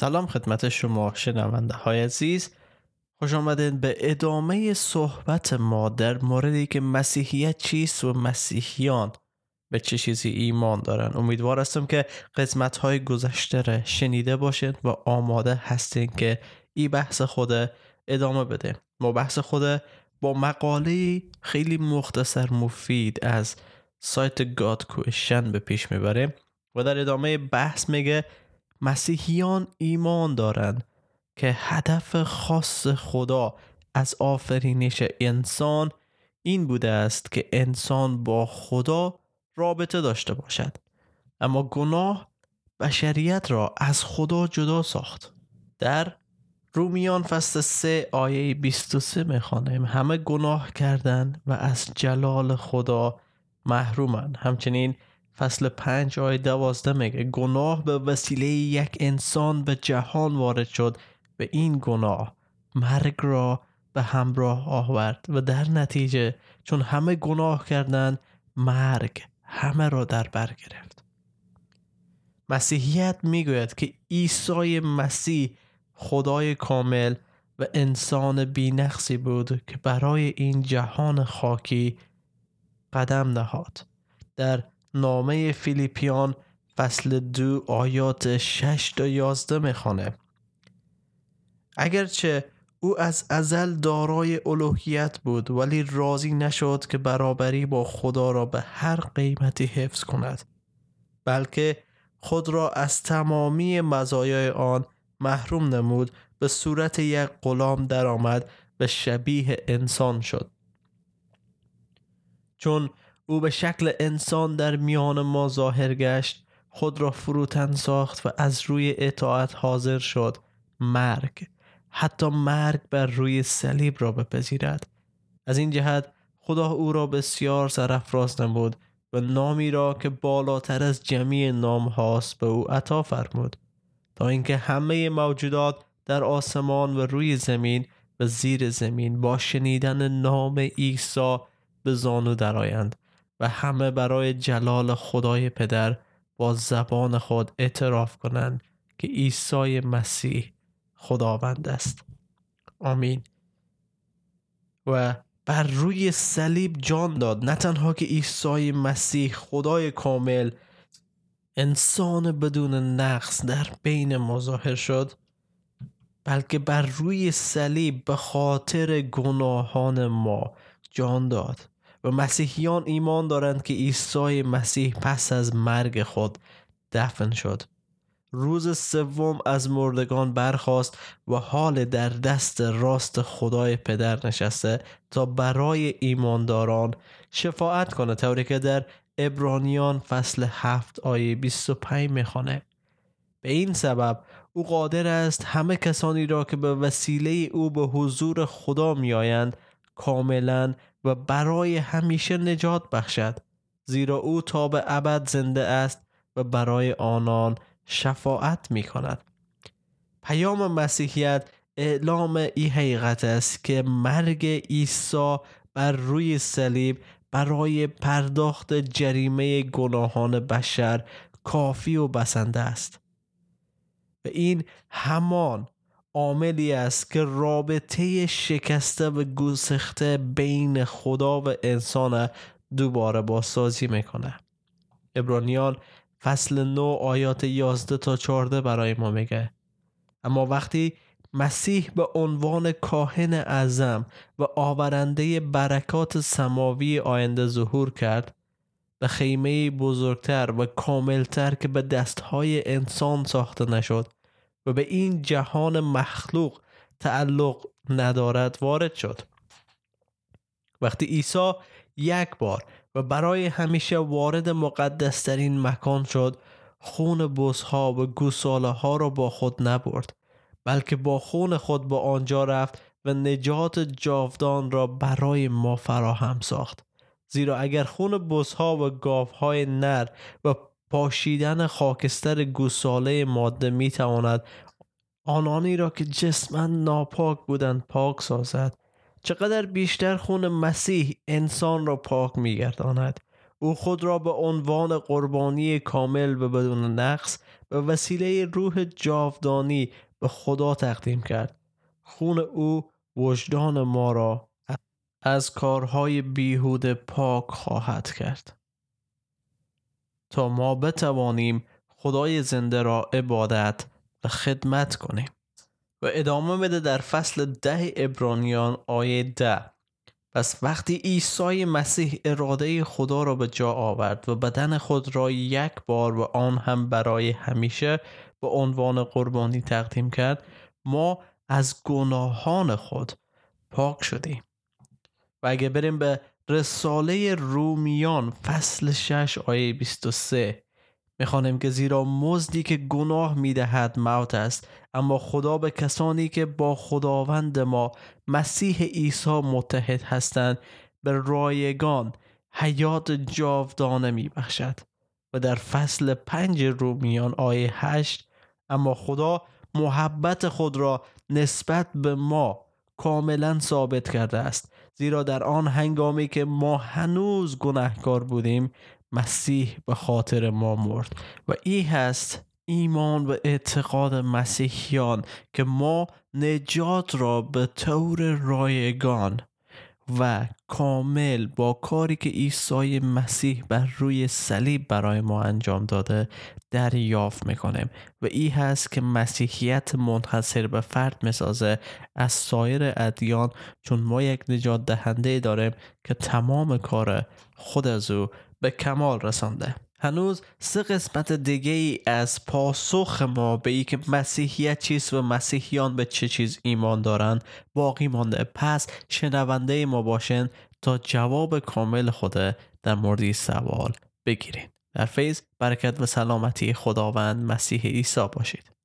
سلام خدمت شما شنونده های عزیز. خوش آمدین به ادامه صحبت ما در موردی که مسیحیت چیست و مسیحیان به چه چیزی ایمان دارن. امیدوار هستم که قسمت های گذشته را شنیده باشید و آماده هستین که ای بحث خود ادامه بده ما بحث خود با مقاله خیلی مختصر مفید از سایت گاد کوشن به پیش می‌بره و در ادامه بحث میگه مسیحیان ایمان دارند که هدف خاص خدا از آفرینش انسان این بوده است که انسان با خدا رابطه داشته باشد. اما گناه بشریت را از خدا جدا ساخت. در رومیان فصل 3 آیه 23 می‌خوانیم. همه گناه کردند و از جلال خدا محرومند. همچنین فصل 5 آیه 12 میگه گناه به وسیله یک انسان به جهان وارد شد به این گناه مرگ را به همراه آورد و در نتیجه چون همه گناه کردند مرگ همه را در بر گرفت. مسیحیت می‌گوید که عیسی مسیح خدای کامل و انسان بینقصی بود که برای این جهان خاکی قدم نهاد. در نامه فیلیپیان فصل دو آیات شش تا یازده می‌خوانه اگرچه او از ازل دارای الوهیت بود ولی راضی نشد که برابری با خدا را به هر قیمتی حفظ کند بلکه خود را از تمامی مزایای آن محروم نمود به صورت یک غلام درآمد به شبیه انسان شد. چون او به شکل انسان در میان ما ظاهر گشت خود را فروتن ساخت و از روی اطاعت حاضر شد. مرگ. حتی مرگ بر روی صلیب را بپذیرد. از این جهت خدا او را بسیار سرافراز نمود و نامی را که بالاتر از جمعی نام هاست به او عطا فرمود. تا اینکه همه موجودات در آسمان و روی زمین و زیر زمین با شنیدن نام عیسی به زانو درآیند. و همه برای جلال خدای پدر با زبان خود اعتراف کنند که عیسی مسیح خداوند است. آمین. و بر روی صلیب جان داد. نه تنها که عیسی مسیح خدای کامل انسان بدون نقص در بین مظاهر شد بلکه بر روی صلیب به خاطر گناهان ما جان داد. و مسیحیان ایمان دارند که عیسی مسیح پس از مرگ خود دفن شد. روز سوم از مردگان برخاست و حال در دست راست خدای پدر نشسته تا برای ایمانداران شفاعت کنه طوری که در ابرانیان فصل هفت آیه 25 می‌خوانه به این سبب او قادر است همه کسانی را که به وسیله او به حضور خدا میآیند کاملا و برای همیشه نجات بخشد. زیرا او تا به ابد زنده است و برای آنان شفاعت می کند پیام مسیحیت اعلام ای حقیقت است که مرگ عیسی بر روی صلیب برای پرداخت جریمه گناهان بشر کافی و بسنده است. و این همان عاملی است که رابطه شکسته و گسخته بین خدا و انسان دوباره بازسازی می‌کنه ابرانیان فصل 9 آیات 11 تا 14 برای ما میگه. اما وقتی مسیح به عنوان کاهن اعظم و آورنده برکات سماوی آینده ظهور کرد به خیمه بزرگتر و کاملتر که به دستهای انسان ساخته نشد و به این جهان مخلوق تعلق ندارد وارد شد. وقتی عیسی یک بار و برای همیشه وارد مقدسترین مکان شد خون بزها و گوساله ها را با خود نبرد بلکه با خون خود به آنجا رفت و نجات جاودان را برای ما فراهم ساخت. زیرا اگر خون بزها و گاوهای نر و پاشیدن خاکستر گوساله ماده می تواند آنانی را که جسما ناپاک بودند پاک سازد. چقدر بیشتر خون مسیح انسان را پاک می گرداند او خود را به عنوان قربانی کامل و بدون نقص به وسیله روح جاودانی به خدا تقدیم کرد. خون او وجدان ما را از کارهای بیهوده پاک خواهد کرد. تا ما بتوانیم خدای زنده را عبادت و خدمت کنیم. و ادامه بده در فصل ده ابرانیان آیه ده. پس وقتی عیسی مسیح اراده خدا را به جا آورد و بدن خود را یک بار و آن هم برای همیشه به عنوان قربانی تقدیم کرد ما از گناهان خود پاک شدیم. و اگه بریم به رساله رومیان فصل 6 آیه 23 می‌خوانیم که زیرا مزدی که گناه می‌دهد موت است اما خدا به کسانی که با خداوند ما مسیح عیسی متحد هستند به رایگان حیات جاودانه میبخشد و در فصل پنج رومیان آیه هشت اما خدا محبت خود را نسبت به ما کاملا ثابت کرده است. زیرا در آن هنگامی که ما هنوز گناهکار بودیم مسیح به خاطر ما مرد. و این هست ایمان و اعتقاد مسیحیان که ما نجات را به طور رایگان و کامل با کاری که عیسی مسیح بر روی صلیب برای ما انجام داده دریافت می‌کنیم. و این هست که مسیحیت منحصر به فرد می‌سازه از سایر ادیان چون ما یک نجات دهنده داریم که تمام کار خود از او به کمال رسانده. هنوز سه قسمت دیگه ای از پاسخ ما به ای که مسیحیت چیست و مسیحیان به چه چیز ایمان دارند باقی مانده. پس شنونده ما باشین تا جواب کامل خود در مورد سوال بگیرین. در فیض برکت و سلامتی خداوند مسیح عیسی باشید.